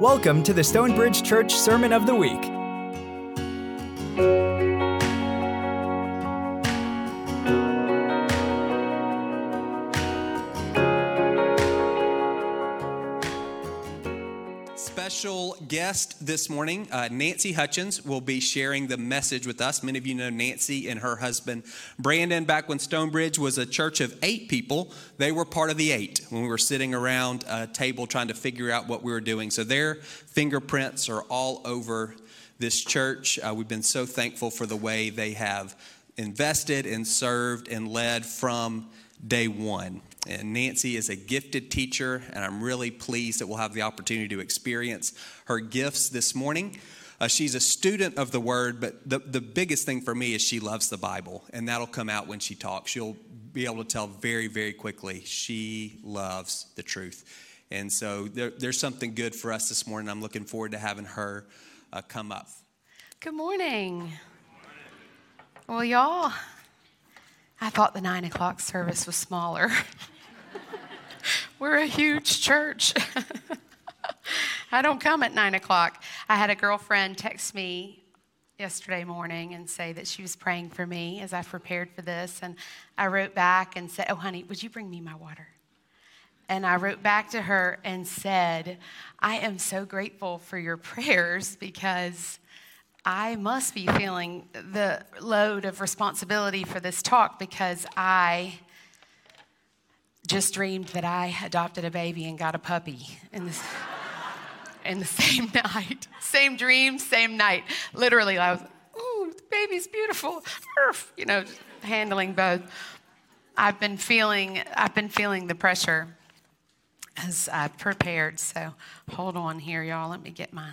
Welcome to the Stonebridge Church Sermon of the Week. Special guest this morning, uh, Nancy Hutchins, will be sharing the message with us. Many of you know Nancy and her husband Brandon. Back when Stonebridge was a church of eight people, they were part of the eight when we were sitting around a table trying to figure out what we were doing. So their fingerprints are all over this church. Uh, we've been so thankful for the way they have invested and served and led from day one. And Nancy is a gifted teacher, and I'm really pleased that we'll have the opportunity to experience her gifts this morning. Uh, she's a student of the word, but the, the biggest thing for me is she loves the Bible, and that'll come out when she talks. She'll be able to tell very, very quickly she loves the truth. And so there, there's something good for us this morning. I'm looking forward to having her uh, come up. Good morning. Well, y'all, I thought the nine o'clock service was smaller. We're a huge church. I don't come at nine o'clock. I had a girlfriend text me yesterday morning and say that she was praying for me as I prepared for this. And I wrote back and said, Oh, honey, would you bring me my water? And I wrote back to her and said, I am so grateful for your prayers because I must be feeling the load of responsibility for this talk because I just dreamed that I adopted a baby and got a puppy in the, in the same night. Same dream, same night. Literally, I was, ooh, the baby's beautiful. You know, handling both. I've been feeling, I've been feeling the pressure as I prepared. So hold on here, y'all. Let me get my,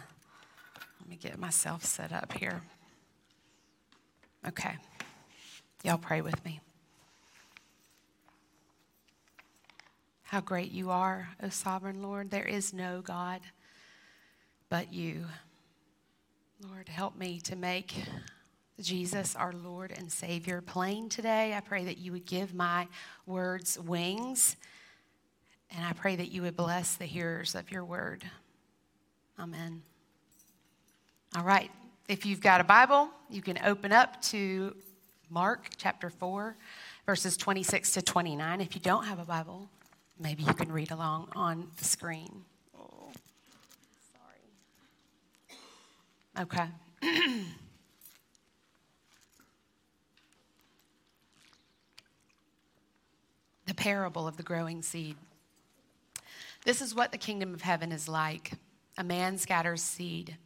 let me get myself set up here. Okay. Y'all pray with me. How great you are, O sovereign Lord. There is no God but you. Lord, help me to make Jesus, our Lord and Savior, plain today. I pray that you would give my words wings, and I pray that you would bless the hearers of your word. Amen. All right. If you've got a Bible, you can open up to Mark chapter 4, verses 26 to 29. If you don't have a Bible, Maybe you can read along on the screen. Oh, sorry. Okay. the parable of the growing seed. This is what the kingdom of heaven is like a man scatters seed.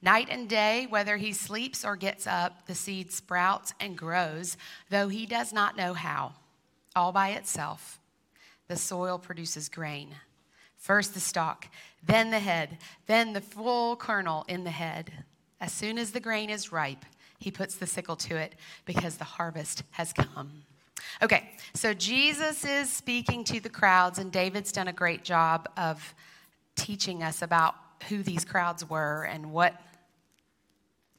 Night and day, whether he sleeps or gets up, the seed sprouts and grows, though he does not know how, all by itself the soil produces grain. First the stalk, then the head, then the full kernel in the head. As soon as the grain is ripe, he puts the sickle to it because the harvest has come. Okay, so Jesus is speaking to the crowds, and David's done a great job of teaching us about who these crowds were and what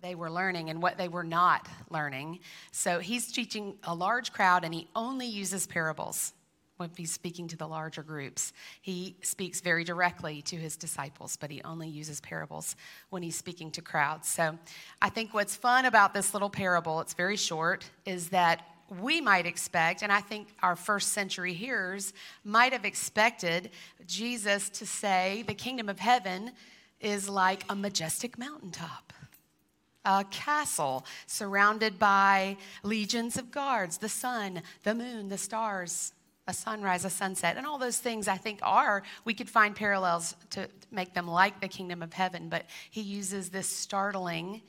they were learning and what they were not learning. So he's teaching a large crowd, and he only uses parables when he's speaking to the larger groups. He speaks very directly to his disciples, but he only uses parables when he's speaking to crowds. So I think what's fun about this little parable, it's very short, is that we might expect, and I think our first century hearers might have expected Jesus to say, the kingdom of heaven is like a majestic mountaintop a castle surrounded by legions of guards, the sun, the moon, the stars, a sunrise, a sunset, and all those things I think are, we could find parallels to make them like the kingdom of heaven, but he uses this startling,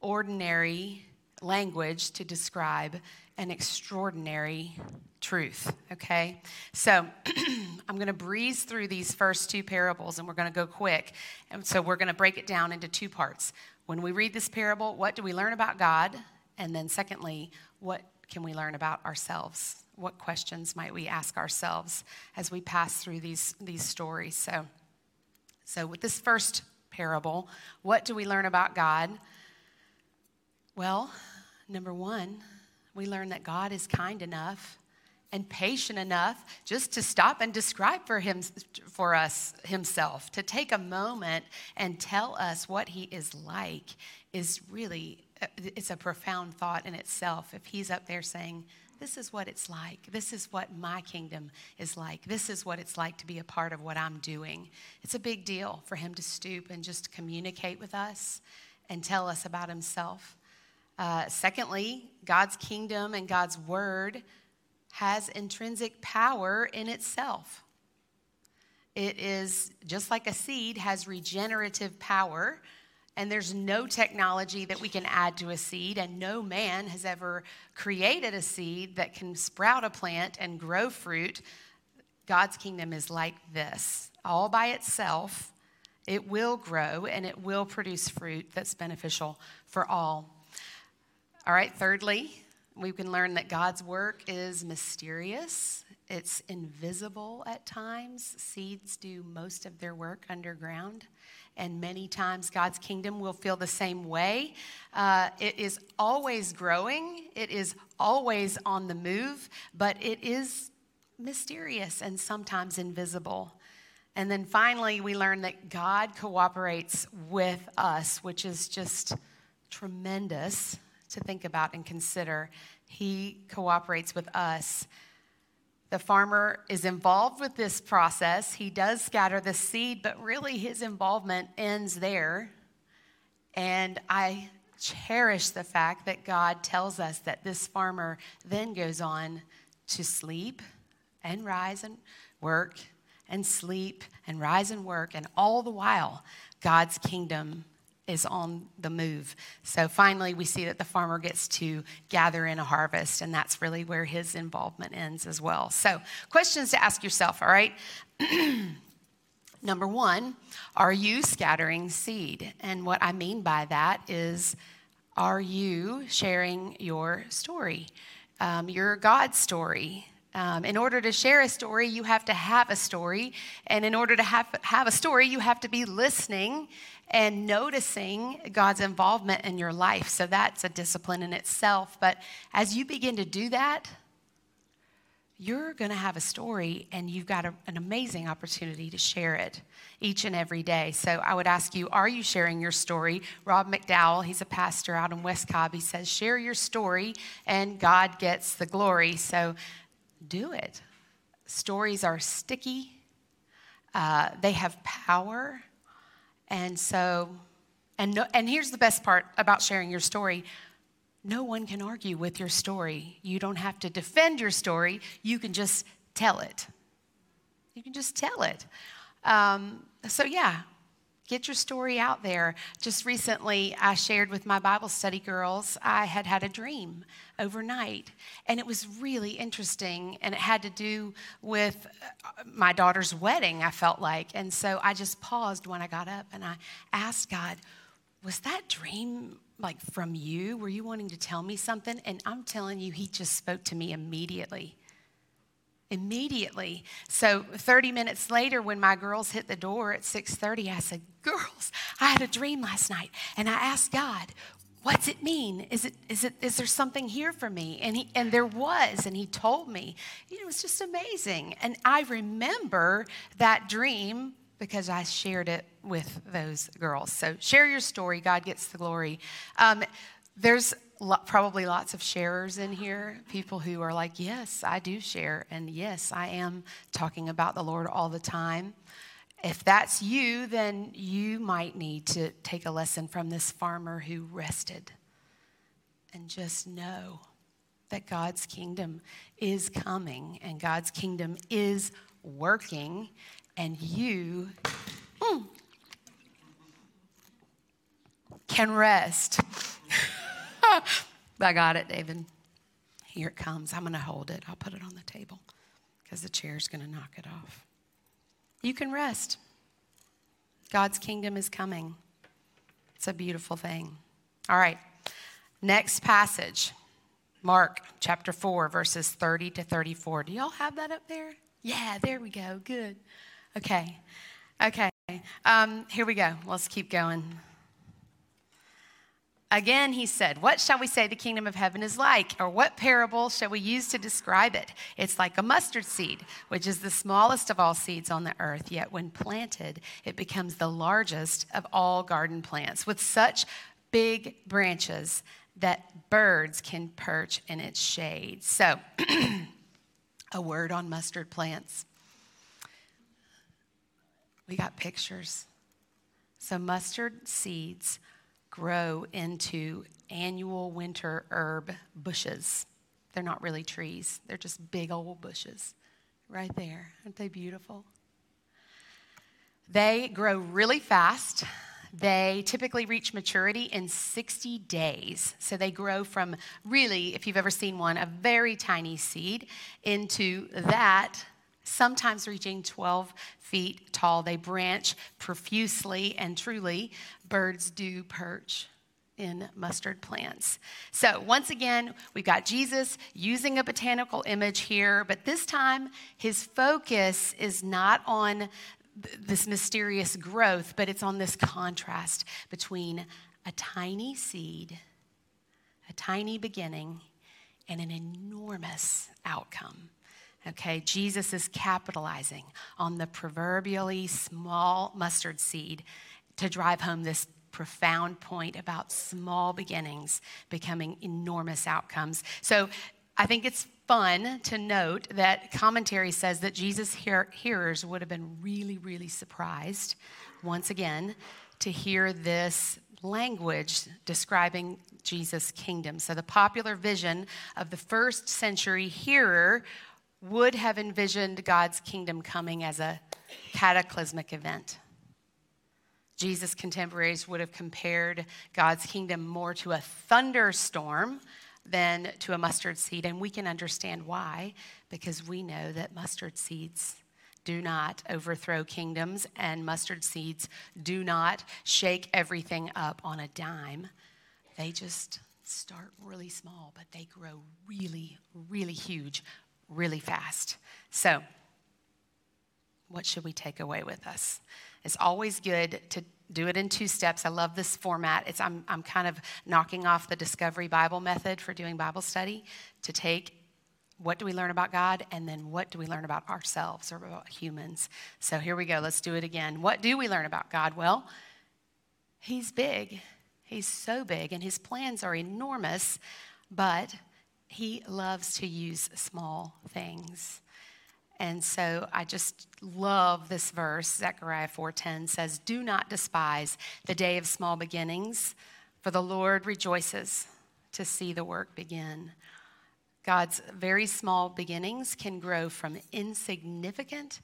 ordinary language to describe an extraordinary truth, okay? So I'm to breeze through these first two parables and we're to go quick. And so we're to break it down into two parts. When we read this parable, what do we learn about God? And then, secondly, what can we learn about ourselves? what questions might we ask ourselves as we pass through these, these stories? So, so, with this first parable, what do we learn about God? Well, number one, we learn that God is kind enough and patient enough just to stop and describe for him for us himself to take a moment and tell us what he is like is really it's a profound thought in itself if he's up there saying this is what it's like. This is what my kingdom is like. This is what it's like to be a part of what I'm doing. It's a big deal for him to stoop and just communicate with us and tell us about himself. Uh, secondly, God's kingdom and God's word has intrinsic power in itself. It is just like a seed has regenerative power, and there's no technology that we can add to a seed, and no man has ever created a seed that can sprout a plant and grow fruit. God's kingdom is like this all by itself. It will grow and it will produce fruit that's beneficial for all. All right, thirdly, we can learn that God's work is mysterious. It's invisible at times. Seeds do most of their work underground. And many times, God's kingdom will feel the same way. Uh, it is always growing, it is always on the move, but it is mysterious and sometimes invisible. And then finally, we learn that God cooperates with us, which is just tremendous to think about and consider. He cooperates with us. The farmer is involved with this process. He does scatter the seed, but really his involvement ends there. And I cherish the fact that God tells us that this farmer then goes on to sleep and rise and work and sleep and rise and work. And all the while, God's kingdom is on the move. So finally, we see that the farmer gets to gather in a harvest, and that's really where his involvement ends as well. So, questions to ask yourself, all right? Number one, are you scattering seed? And what I mean by that is, are you sharing your story, um, your God story? Um, in order to share a story, you have to have a story. And in order to have, have a story, you have to be listening and noticing God's involvement in your life. So that's a discipline in itself. But as you begin to do that, you're going to have a story and you've got a, an amazing opportunity to share it each and every day. So I would ask you, are you sharing your story? Rob McDowell, he's a pastor out in West Cobb, he says, share your story and God gets the glory. So do it. Stories are sticky, uh, they have power. And so, and, no, and here's the best part about sharing your story no one can argue with your story. You don't have to defend your story, you can just tell it. You can just tell it. Um, so, yeah, Get your story out there. Just recently, I shared with my Bible study girls, I had had a dream overnight, and it was really interesting, and it had to do with uh, my daughter's wedding, I felt like. And so I just paused when I got up and I asked God, Was that dream like from you? Were you wanting to tell me something? And I'm telling you, He just spoke to me immediately immediately. So 30 minutes later when my girls hit the door at 6.30 i said girls i had a dream last night and i asked god what's it mean? Is it is it is there something here for me? And he and there was and he told me. You it was just amazing. And i remember that dream because i shared it with those girls. So share your story. God gets the glory. Um, there's probably lots of sharers in here, people who are like, yes, I do share, and yes, I am talking about the Lord all the time. If that's you, then you might need to take a lesson from this farmer who rested and just know that God's kingdom is coming and God's kingdom is working, and you mm, can rest. I got it, David. Here it comes. I'm going to hold it. I'll put it on the table because the chair's going to knock it off. You can rest. God's kingdom is coming. It's a beautiful thing. All right. Next passage Mark chapter 4, verses 30 to 34. Do y'all have that up there? Yeah, there we go. Good. Okay. Okay. Um, here we go. Let's keep going. Again, he said, What shall we say the kingdom of heaven is like? Or what parable shall we use to describe it? It's like a mustard seed, which is the smallest of all seeds on the earth, yet when planted, it becomes the largest of all garden plants, with such big branches that birds can perch in its shade. So, a word on mustard plants. We got pictures. So, mustard seeds grow into annual winter herb bushes. They're not really trees, they're just big old bushes right there. Aren't they beautiful? They grow really fast. They typically reach maturity in 60 days. So they grow from really, if you've ever seen one, a very tiny seed into that sometimes reaching 12 feet tall. They branch profusely, and truly, birds do perch in mustard plants. So, once again, we've got Jesus using a botanical image here, but this time his focus is not on this mysterious growth, but it's on this contrast between a tiny seed, a tiny beginning, and an enormous outcome. Okay, Jesus is capitalizing on the proverbially small mustard seed to drive home this profound point about small beginnings becoming enormous outcomes. So I think it's fun to note that commentary says that Jesus' hear- hearers would have been really, really surprised, once again, to hear this language describing Jesus' kingdom. So the popular vision of the first century hearer would have envisioned God's kingdom coming as a cataclysmic event. Jesus' contemporaries would have compared God's kingdom more to a thunderstorm than to a mustard seed. And we can understand why, because we know that mustard seeds do not overthrow kingdoms, and mustard seeds do not shake everything up on a dime. They just start really small, but they grow really, really huge really fast. So, what should we take away with us? It's always good to do it in two steps. I love this format. It's, I'm, I'm kind of knocking off the Discovery Bible method for doing Bible study to take what do we learn about God and then what do we learn about ourselves or about humans. So here we go. Let's do it again. What do we learn about God? Well, He's big. He's so big and His plans are enormous, but he loves to use small things. And so I just love this verse. Zechariah 4:10 says, "Do not despise the day of small beginnings, for the Lord rejoices to see the work begin." God's very small beginnings can grow from insignificant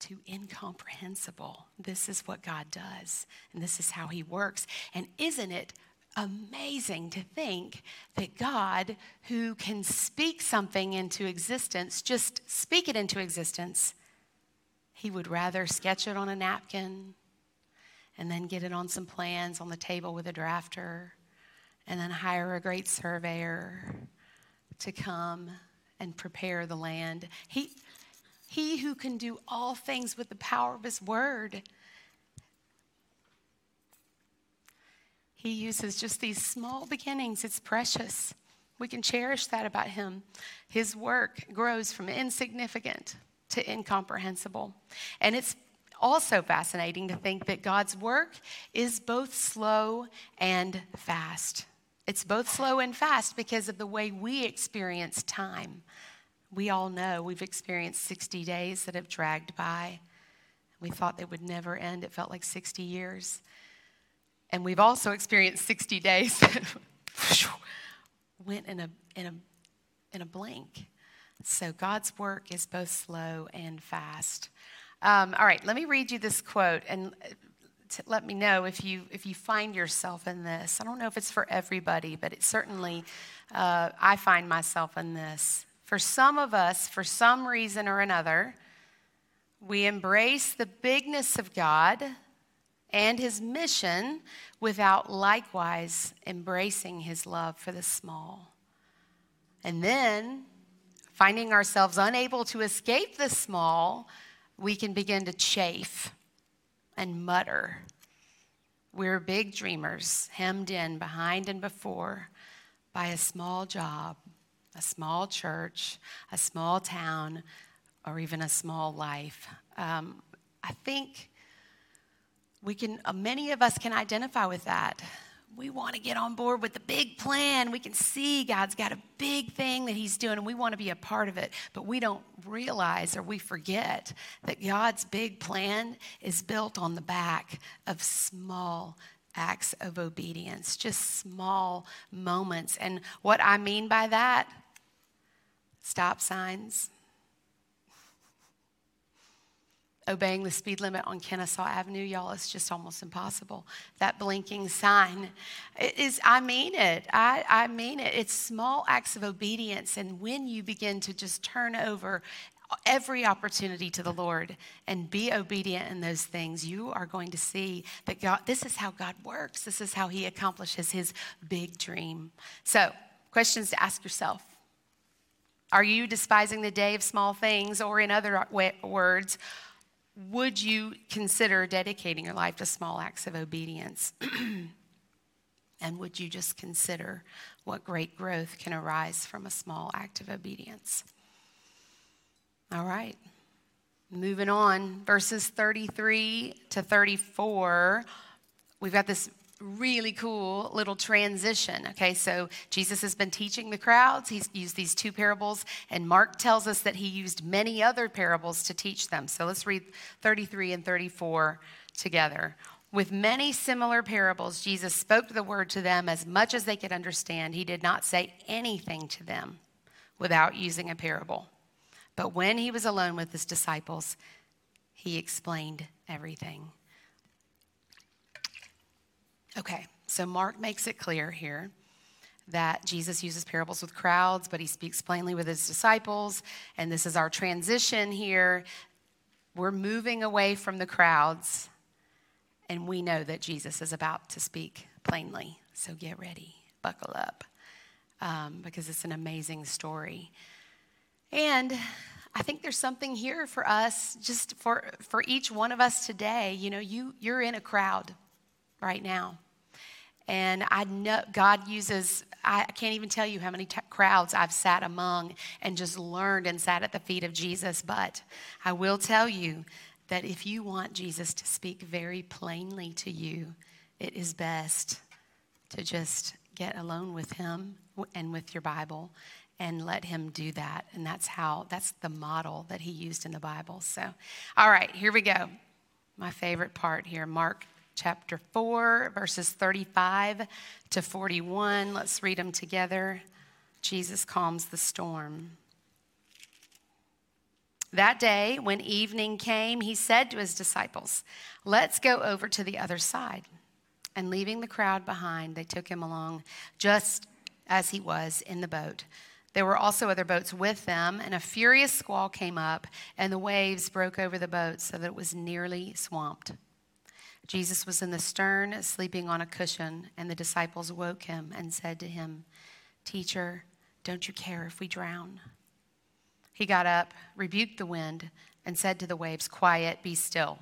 to incomprehensible. This is what God does, and this is how He works. And isn't it amazing to think that God, who can speak something into existence, just speak it into existence, he would rather sketch it on a napkin and then get it on some plans on the table with a drafter and then hire a great surveyor to come and prepare the land. He, he who can do all things with the power of his word He uses just these small beginnings. It's precious. We can cherish that about him. His work grows from insignificant to incomprehensible. And it's also fascinating to think that God's work is both slow and fast. It's both slow and fast because of the way we experience time. We all know we've experienced 60 days that have dragged by. We thought they would never end. It felt like 60 years. And we've also experienced 60 days that went in a, in, a, in a blink. So God's work is both slow and fast. Um, all right, let me read you this quote and uh, let me know if you if you find yourself in this. I don't know if it's for everybody, but it certainly uh, I find myself in this. For some of us, for some reason or another, we embrace the bigness of God and his mission without likewise embracing his love for the small. And then, finding ourselves unable to escape the small, we can begin to chafe and mutter we're big dreamers, hemmed in behind and before by a small job, a small church, a small town, or even a small life. Um, I think we can, uh, many of us can identify with that. We want to get on board with the big plan. We can see God's got a big thing that He's doing, and we want to be a part of it. But we don't realize or we forget that God's big plan is built on the back of small acts of obedience, just small moments. And what I mean by that, stop signs, obeying the speed limit on Kennesaw Avenue, y'all, it's just almost impossible. That blinking sign it is, I mean it. I, I mean it. It's small acts of obedience. And when you begin to just turn over every opportunity to the Lord and be obedient in those things, you are going to see that God, this is how God works. This is how He accomplishes His big dream. So, questions to ask yourself. Are you despising the day of small things, or in other words, would you consider dedicating your life to small acts of obedience? and would you just consider what great growth can arise from a small act of obedience? All right. Moving on, verses 33 to 34. We've got this really cool little transition. Okay, so Jesus has been teaching the crowds. He's used these two parables, and Mark tells us that he used many other parables to teach them. So let's read 33 and 34 together. With many similar parables, Jesus spoke the word to them as much as they could understand. He did not say anything to them without using a parable. But when he was alone with his disciples, he explained everything. Okay, so Mark makes it clear here that Jesus uses parables with crowds, but he speaks plainly with his disciples. And this is our transition here. We're moving away from the crowds, and we know that Jesus is about to speak plainly. So get ready, buckle up, um, because it's an amazing story. And I think there's something here for us, just for, for each one of us today. You know, you, you're in a crowd right now. And I know God uses, I can't even tell you how many t- crowds I've sat among and just learned and sat at the feet of Jesus. But I will tell you that if you want Jesus to speak very plainly to you, it is best to just get alone with Him and with your Bible and let Him do that. And that's how, that's the model that He used in the Bible. So, all right, here we go. My favorite part here, Mark chapter 4, verses 35 to 41. Let's read them together. Jesus calms the storm. That day, when evening came, he said to his disciples, Let's go over to the other side. And leaving the crowd behind, they took him along just as he was in the boat. There were also other boats with them, and a furious squall came up, and the waves broke over the boat so that it was nearly swamped. Jesus was in the stern, sleeping on a cushion, and the disciples woke him and said to him, Teacher, don't you care if we drown? He got up, rebuked the wind, and said to the waves, Quiet, be still.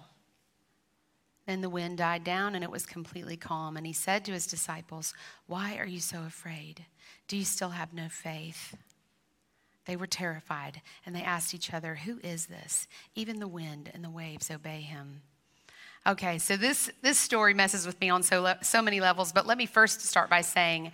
Then the wind died down and it was completely calm. And he said to his disciples, Why are you so afraid? Do you still have no faith? They were terrified and they asked each other, Who is this? Even the wind and the waves obey him. Okay, so this, this story messes with me on so, so many levels, but let me first start by saying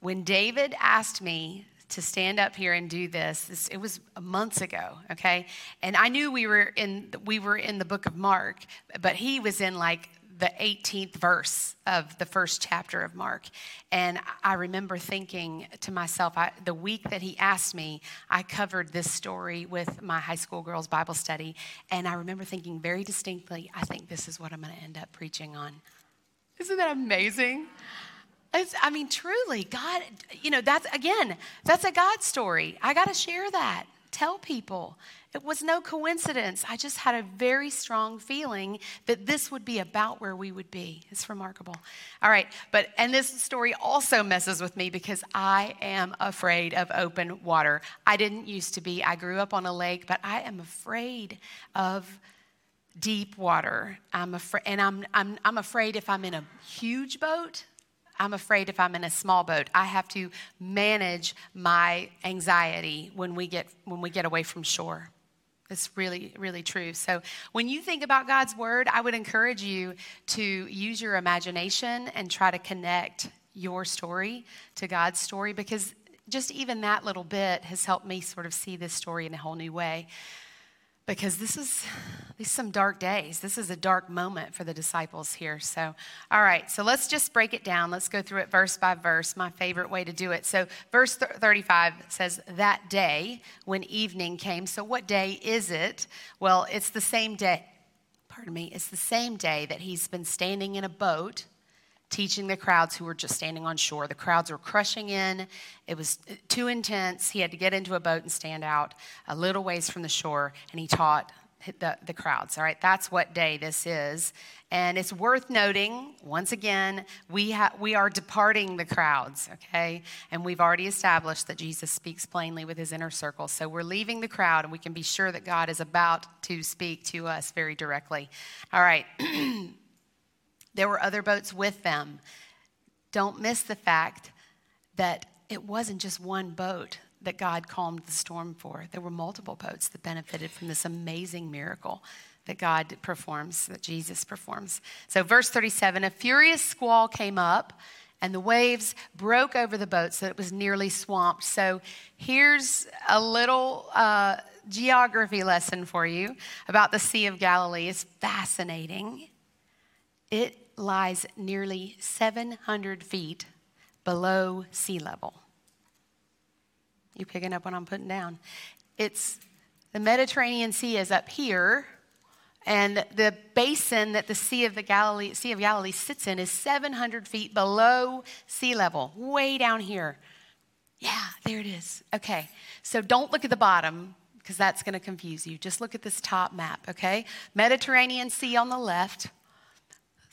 when David asked me to stand up here and do this, this it was months ago, okay? And I knew we were in we were in the book of Mark, but he was in like the 18th verse of the first chapter of Mark. And I remember thinking to myself, I, the week that he asked me, I covered this story with my high school girls' Bible study. And I remember thinking very distinctly, I think this is what I'm going to end up preaching on. Isn't that amazing? It's, I mean, truly, God, you know, that's again, that's a God story. I got to share that tell people. It was no coincidence. I just had a very strong feeling that this would be about where we would be. It's remarkable. All right, but, and this story also messes with me because I am afraid of open water. I didn't used to be. I grew up on a lake, but I am afraid of deep water. I'm afraid, and I'm, I'm, I'm afraid if I'm in a huge boat, I'm afraid if I'm in a small boat, I have to manage my anxiety when we get, when we get away from shore. It's really, really true. So, when you think about God's word, I would encourage you to use your imagination and try to connect your story to God's story because just even that little bit has helped me sort of see this story in a whole new way because this is these some dark days. This is a dark moment for the disciples here. So, all right, so let's just break it down. Let's go through it verse by verse, my favorite way to do it. So, verse 35 says, That day when evening came. So, what day is it? Well, it's the same day, pardon me, it's the same day that he's been standing in a boat teaching the crowds who were just standing on shore. The crowds were crushing in. It was too intense. He had to get into a boat and stand out a little ways from the shore, and he taught the, the crowds. All right, that's what day this is. And it's worth noting, once again, we, ha- we are departing the crowds, okay? And we've already established that Jesus speaks plainly with his inner circle. So we're leaving the crowd, and we can be sure that God is about to speak to us very directly. All right. There were other boats with them. Don't miss the fact that it wasn't just one boat that God calmed the storm for. There were multiple boats that benefited from this amazing miracle that God performs, that Jesus performs. So, verse 37 a furious squall came up, and the waves broke over the boat so it was nearly swamped. So, here's a little uh, geography lesson for you about the Sea of Galilee. It's fascinating. It lies nearly 700 feet below sea level. You picking up what I'm putting down? It's the Mediterranean Sea is up here, and the basin that the Sea of the Galilee, Sea of Galilee sits in is 700 feet below sea level, way down here. Yeah, there it is. Okay, so don't look at the bottom because that's going to confuse you. Just look at this top map, okay? Mediterranean Sea on the left,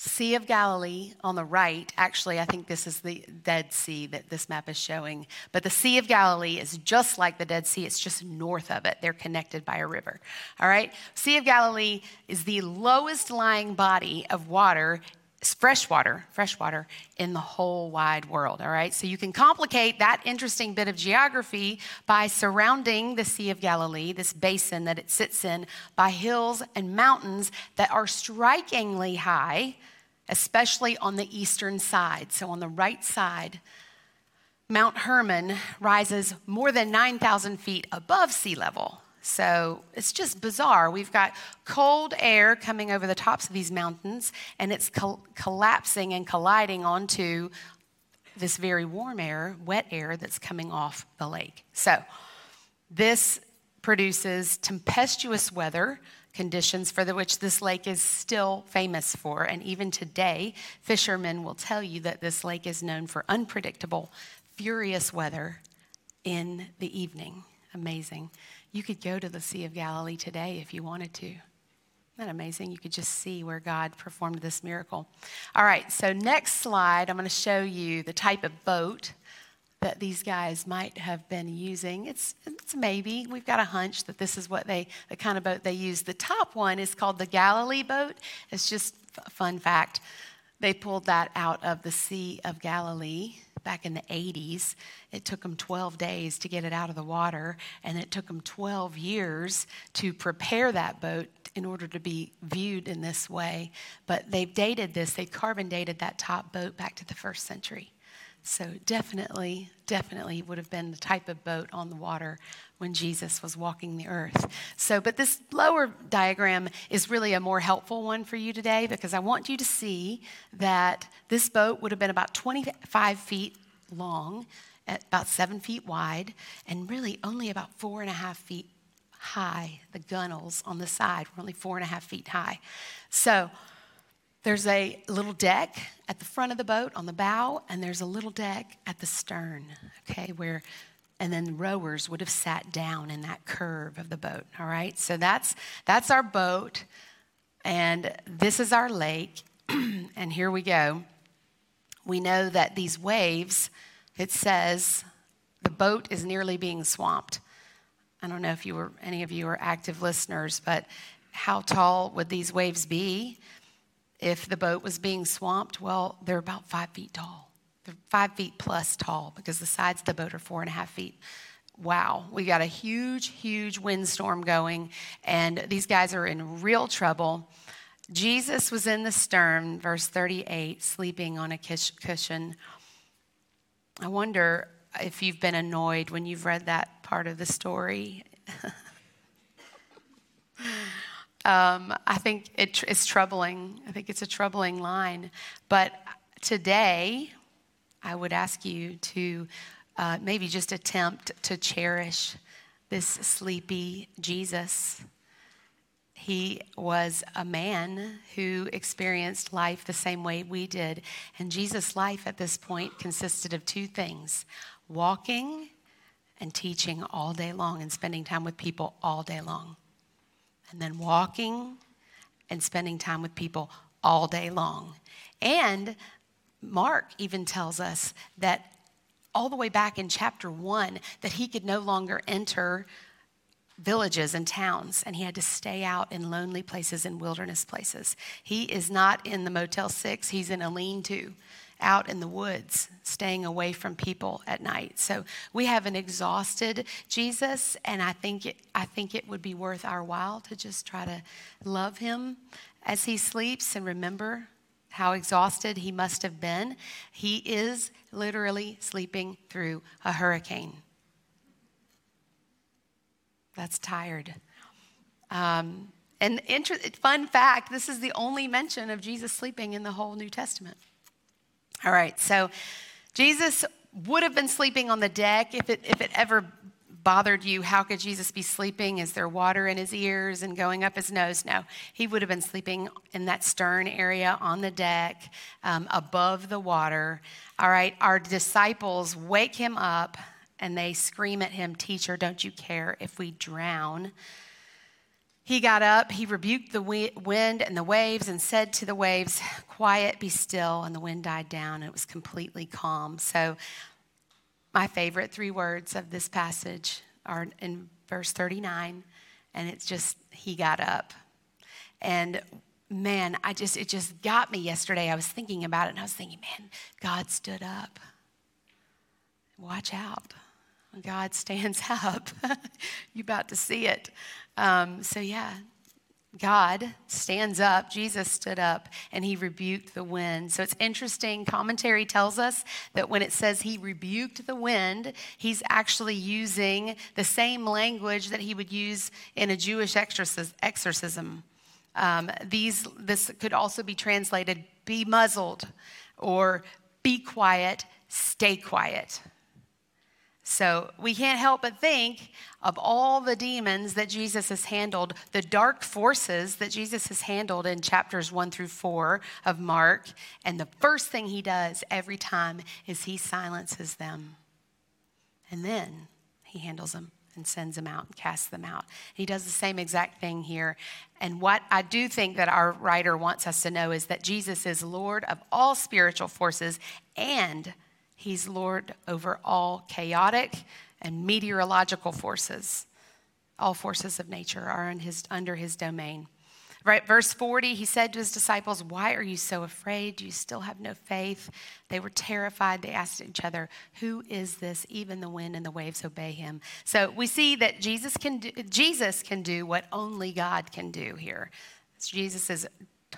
Sea of Galilee on the right, actually, I think this is the Dead Sea that this map is showing. But the Sea of Galilee is just like the Dead Sea, it's just north of it. They're connected by a river. All right? Sea of Galilee is the lowest lying body of water fresh water, fresh water in the whole wide world. All right, so you can complicate that interesting bit of geography by surrounding the Sea of Galilee, this basin that it sits in, by hills and mountains that are strikingly high especially on the eastern side. So, on the right side, Mount Hermon rises more than 9,000 feet above sea level. So it's just bizarre. We've got cold air coming over the tops of these mountains, and it's col- collapsing and colliding onto this very warm air, wet air that's coming off the lake. So this produces tempestuous weather conditions for which this lake is still famous for. And even today, fishermen will tell you that this lake is known for unpredictable, furious weather in the evening. Amazing. You could go to the Sea of Galilee today if you wanted to. Isn't that amazing? You could just see where God performed this miracle. All right, so next slide, I'm going to show you the type of boat that these guys might have been using. It's, it's maybe. We've got a hunch that this is what they, the kind of boat they use. The top one is called the Galilee boat. It's just a fun fact. They pulled that out of the Sea of Galilee back in the 80s. It took them 12 days to get it out of the water, and it took them 12 years to prepare that boat in order to be viewed in this way. But they've dated this, they carbon dated that top boat back to the first century. So, definitely, definitely would have been the type of boat on the water when Jesus was walking the earth. So, but this lower diagram is really a more helpful one for you today because I want you to see that this boat would have been about 25 feet long, about seven feet wide, and really only about four and a half feet high. The gunnels on the side were only four and a half feet high. So, there's a little deck at the front of the boat on the bow, and there's a little deck at the stern, okay, where, and then the rowers would have sat down in that curve of the boat, all right? So that's, that's our boat, and this is our lake, and here we go. We know that these waves, it says the boat is nearly being swamped. I don't know if you were, any of you are active listeners, but how tall would these waves be if the boat was being swamped? Well, they're about five feet tall. They're five feet plus tall because the sides of the boat are four and a half feet. Wow, we got a huge, huge windstorm going, and these guys are in real trouble. Jesus was in the stern, verse 38, sleeping on a cushion. I wonder if you've been annoyed when you've read that part of the story. Um, I think it, it's troubling. I think it's a troubling line. But today, I would ask you to uh, maybe just attempt to cherish this sleepy Jesus. He was a man who experienced life the same way we did. And Jesus' life at this point consisted of two things walking and teaching all day long and spending time with people all day long. And then walking and spending time with people all day long. And Mark even tells us that all the way back in chapter one that he could no longer enter villages and towns and he had to stay out in lonely places and wilderness places. He is not in the Motel 6, he's in a lean to out in the woods, staying away from people at night. So we have an exhausted Jesus, and I think it, I think it would be worth our while to just try to love him as he sleeps and remember how exhausted he must have been. He is literally sleeping through a hurricane. That's tired. Um, and inter- fun fact this is the only mention of Jesus sleeping in the whole New Testament. All right, so Jesus would have been sleeping on the deck if it, if it ever bothered you. How could Jesus be sleeping? Is there water in his ears and going up his nose? No, he would have been sleeping in that stern area on the deck um, above the water. All right, our disciples wake him up and they scream at him, Teacher, don't you care if we drown? He got up, he rebuked the wind and the waves, and said to the waves, Quiet, be still. And the wind died down, and it was completely calm. So, my favorite three words of this passage are in verse 39, and it's just, He got up. And man, I just, it just got me yesterday. I was thinking about it, and I was thinking, man, God stood up. Watch out. God stands up, you're about to see it. Um, so, yeah, God stands up, Jesus stood up, and he rebuked the wind. So it's interesting. Commentary tells us that when it says he rebuked the wind, he's actually using the same language that he would use in a Jewish exorcism. Um, these, this could also be translated be muzzled or be quiet, stay quiet. So we can't help but think of all the demons that Jesus has handled, the dark forces that Jesus has handled in chapters one through four of Mark. And the first thing he does every time is he silences them. And then he handles them and sends them out and casts them out. He does the same exact thing here. And what I do think that our writer wants us to know is that Jesus is Lord of all spiritual forces and He's Lord over all chaotic and meteorological forces. All forces of nature are his, under his domain. Right, verse 40, he said to his disciples, Why are you so afraid? Do you still have no faith? They were terrified. They asked each other, Who is this? Even the wind and the waves obey him. So we see that Jesus can do, Jesus can do what only God can do here. Jesus is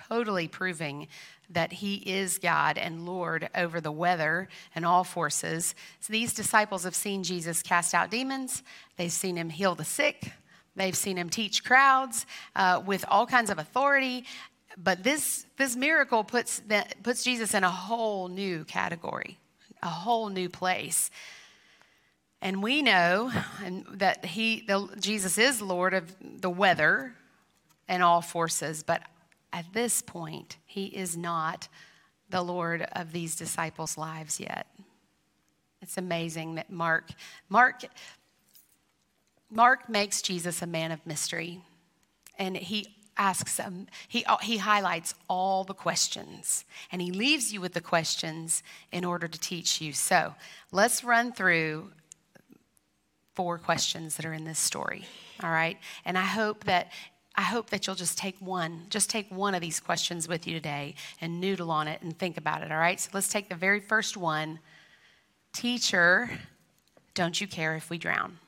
totally proving that he is God and Lord over the weather and all forces. So these disciples have seen Jesus cast out demons, they've seen him heal the sick, they've seen him teach crowds uh, with all kinds of authority. But this, this miracle puts, puts Jesus in a whole new category, a whole new place. And we know that he, the, Jesus is Lord of the weather and all forces, but at this point, he is not the Lord of these disciples' lives yet. It's amazing that Mark, Mark, Mark makes Jesus a man of mystery, and he asks him, he, he highlights all the questions, and he leaves you with the questions in order to teach you. So let's run through four questions that are in this story, all right? And I hope that I hope that you'll just take one, just take one of these questions with you today and noodle on it and think about it, all right? So let's take the very first one. Teacher, don't you care if we drown?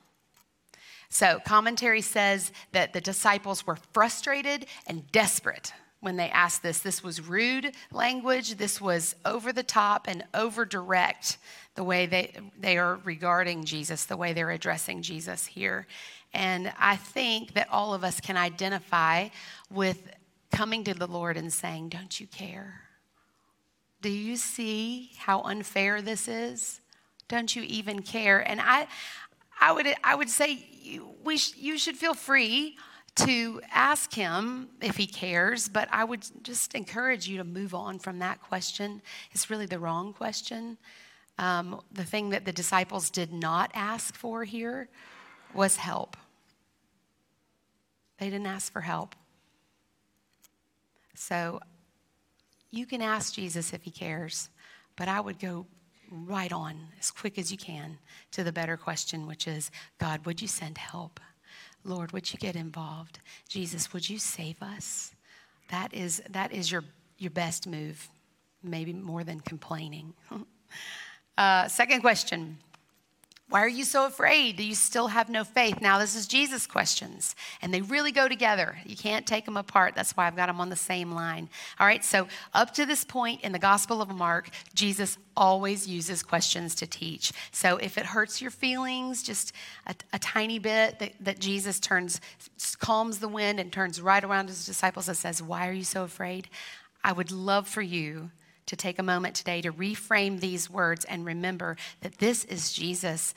So, commentary says that the disciples were frustrated and desperate when they asked this. This was rude language, this was over the top and over direct the way they, they are regarding Jesus, the way they're addressing Jesus here. And I think that all of us can identify with coming to the Lord and saying, Don't you care? Do you see how unfair this is? Don't you even care? And I, I would, I would say you, we sh- you should feel free to ask him if he cares, but I would just encourage you to move on from that question. It's really the wrong question. Um, the thing that the disciples did not ask for here was help. They didn't ask for help. So you can ask Jesus if he cares, but I would go right on as quick as you can to the better question, which is God, would you send help? Lord, would you get involved? Jesus, would you save us? That is, that is your, your best move, maybe more than complaining. uh, second question why are you so afraid? Do you still have no faith? Now, this is Jesus' questions, and they really go together. You can't take them apart. That's why I've got them on the same line. All right, so up to this point in the Gospel of Mark, Jesus always uses questions to teach. So if it hurts your feelings just a, a tiny bit, that, that Jesus turns, calms the wind and turns right around his disciples and says, Why are you so afraid? I would love for you to take a moment today to reframe these words and remember that this is Jesus'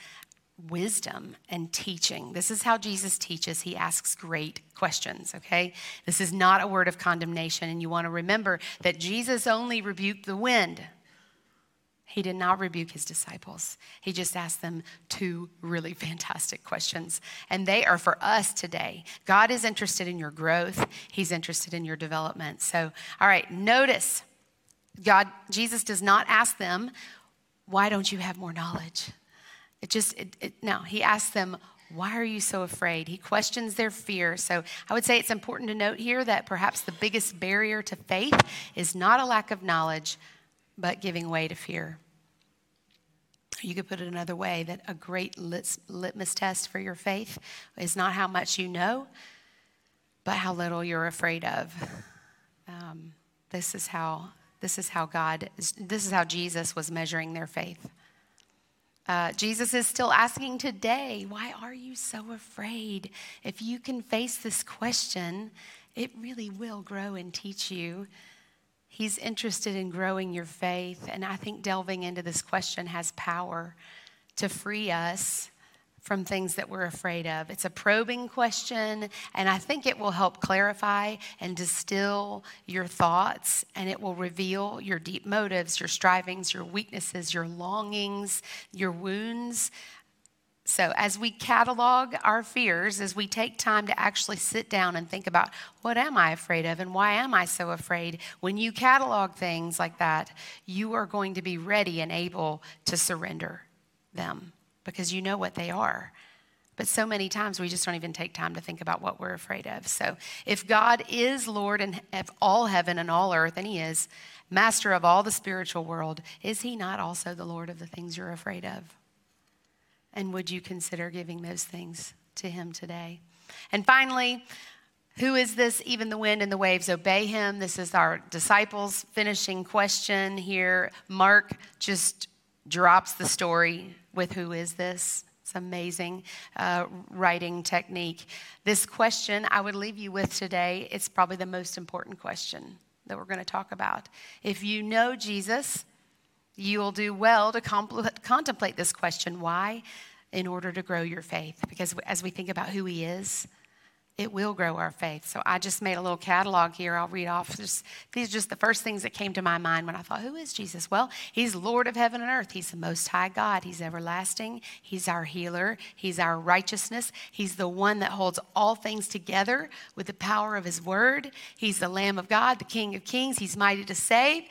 wisdom and teaching. This is how Jesus teaches. He asks great questions, okay? This is not a word of condemnation. And you want to remember that Jesus only rebuked the wind. He did not rebuke his disciples. He just asked them two really fantastic questions. And they are for us today. God is interested in your growth, He's interested in your development. So, all right, notice God, Jesus does not ask them, why don't you have more knowledge? It just, it, it, no, he asks them, why are you so afraid? He questions their fear. So I would say it's important to note here that perhaps the biggest barrier to faith is not a lack of knowledge, but giving way to fear. You could put it another way that a great litmus test for your faith is not how much you know, but how little you're afraid of. Um, this is how this is how God, this is how Jesus was measuring their faith. Uh, Jesus is still asking today, why are you so afraid? If you can face this question, it really will grow and teach you. He's interested in growing your faith, and I think delving into this question has power to free us from things that we're afraid of. It's a probing question, and I think it will help clarify and distill your thoughts, and it will reveal your deep motives, your strivings, your weaknesses, your longings, your wounds. So, as we catalog our fears, as we take time to actually sit down and think about what am I afraid of and why am I so afraid, when you catalog things like that, you are going to be ready and able to surrender them because you know what they are. But so many times we just don't even take time to think about what we're afraid of. So if God is Lord and of all heaven and all earth, and He is master of all the spiritual world, is He not also the Lord of the things you're afraid of? And would you consider giving those things to Him today? And finally, who is this? Even the wind and the waves obey him. This is our disciples' finishing question here. Mark just drops the story with who is this? It's amazing uh, writing technique. This question I would leave you with today, it's probably the most important question that we're going to talk about. If you know Jesus, you will do well to contemplate this question. Why? In order to grow your faith. Because as we think about who he is, it will grow our faith. So I just made a little catalog here. I'll read off. Just, these are just the first things that came to my mind when I thought, who is Jesus? Well, he's Lord of heaven and earth. He's the most high God. He's everlasting. He's our healer. He's our righteousness. He's the one that holds all things together with the power of his word. He's the Lamb of God, the King of kings. He's mighty to save.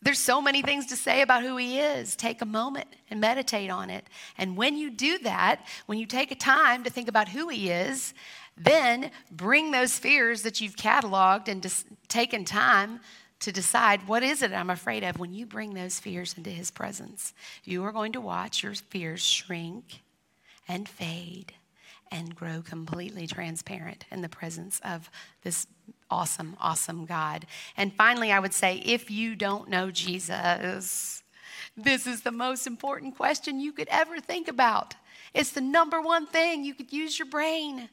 There's so many things to say about who he is. Take a moment and meditate on it. And when you do that, when you take a time to think about who he is, then bring those fears that you've cataloged and just taken time to decide what is it I'm afraid of. When you bring those fears into his presence, you are going to watch your fears shrink and fade and grow completely transparent in the presence of this awesome, awesome God. And finally, I would say if you don't know Jesus, this is the most important question you could ever think about. It's the number one thing you could use your brain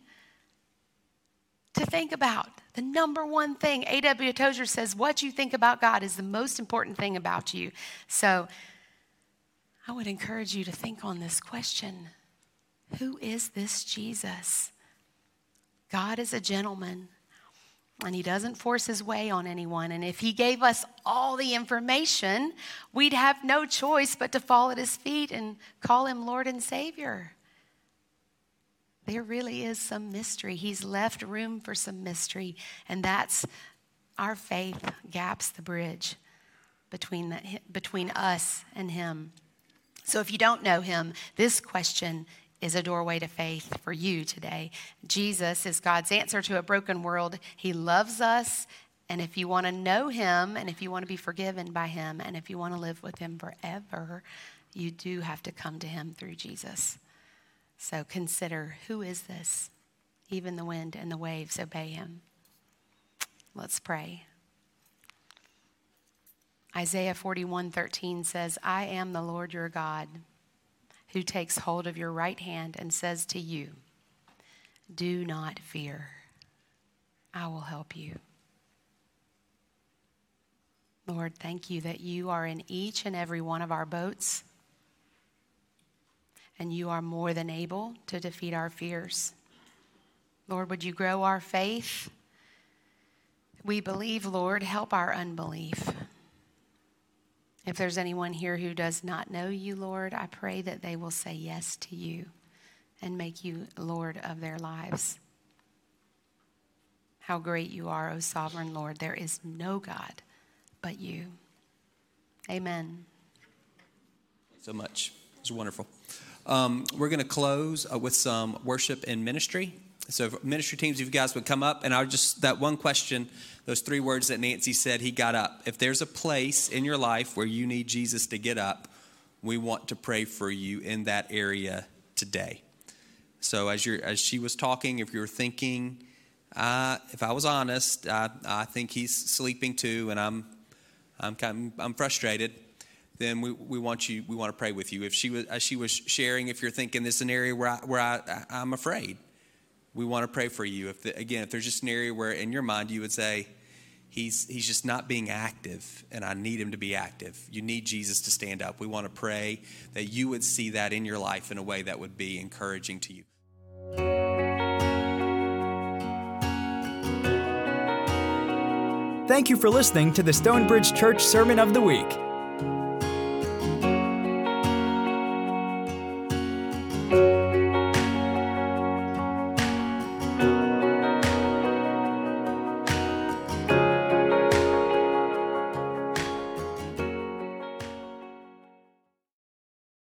to think about. The number one thing. A.W. Tozer says, What you think about God is the most important thing about you. So I would encourage you to think on this question Who is this Jesus? God is a gentleman and he doesn't force his way on anyone. And if he gave us all the information, we'd have no choice but to fall at his feet and call him Lord and Savior. There really is some mystery. He's left room for some mystery, and that's our faith gaps the bridge between, the, between us and him. So if you don't know him, this question is a doorway to faith for you today. Jesus is God's answer to a broken world. He loves us. And if you want to know him, and if you want to be forgiven by him, and if you want to live with him forever, you do have to come to him through Jesus. So consider who is this? Even the wind and the waves obey him. Let's pray. Isaiah 41 13 says, I am the Lord your God who takes hold of your right hand and says to you, Do not fear, I will help you. Lord, thank you that you are in each and every one of our boats, and you are more than able to defeat our fears. Lord, would you grow our faith? We believe, Lord, help our unbelief. If there's anyone here who does not know you, Lord, I pray that they will say yes to you and make you Lord of their lives. How great you are, O sovereign Lord. There is no God but you. Amen. So much. It's wonderful. Um, we're going to close uh, with some worship and ministry. So, ministry teams, if you guys would come up, and I'll just, that one question, those three words that Nancy said, he got up. If there's a place in your life where you need Jesus to get up, we want to pray for you in that area today. So, as, you're, as she was talking, if you're thinking, uh, if I was honest, I, I think he's sleeping too, and I'm, I'm, kind of, I'm frustrated then we, we want you we want to pray with you if she was as she was sharing if you're thinking this is an area where, I, where I, i'm afraid we want to pray for you. If the, again, if there's just an area where in your mind you would say, he's he's just not being active, and I need him to be active. You need Jesus to stand up. We want to pray that you would see that in your life in a way that would be encouraging to you. Thank you for listening to the Stonebridge Church Sermon of the Week. Bye.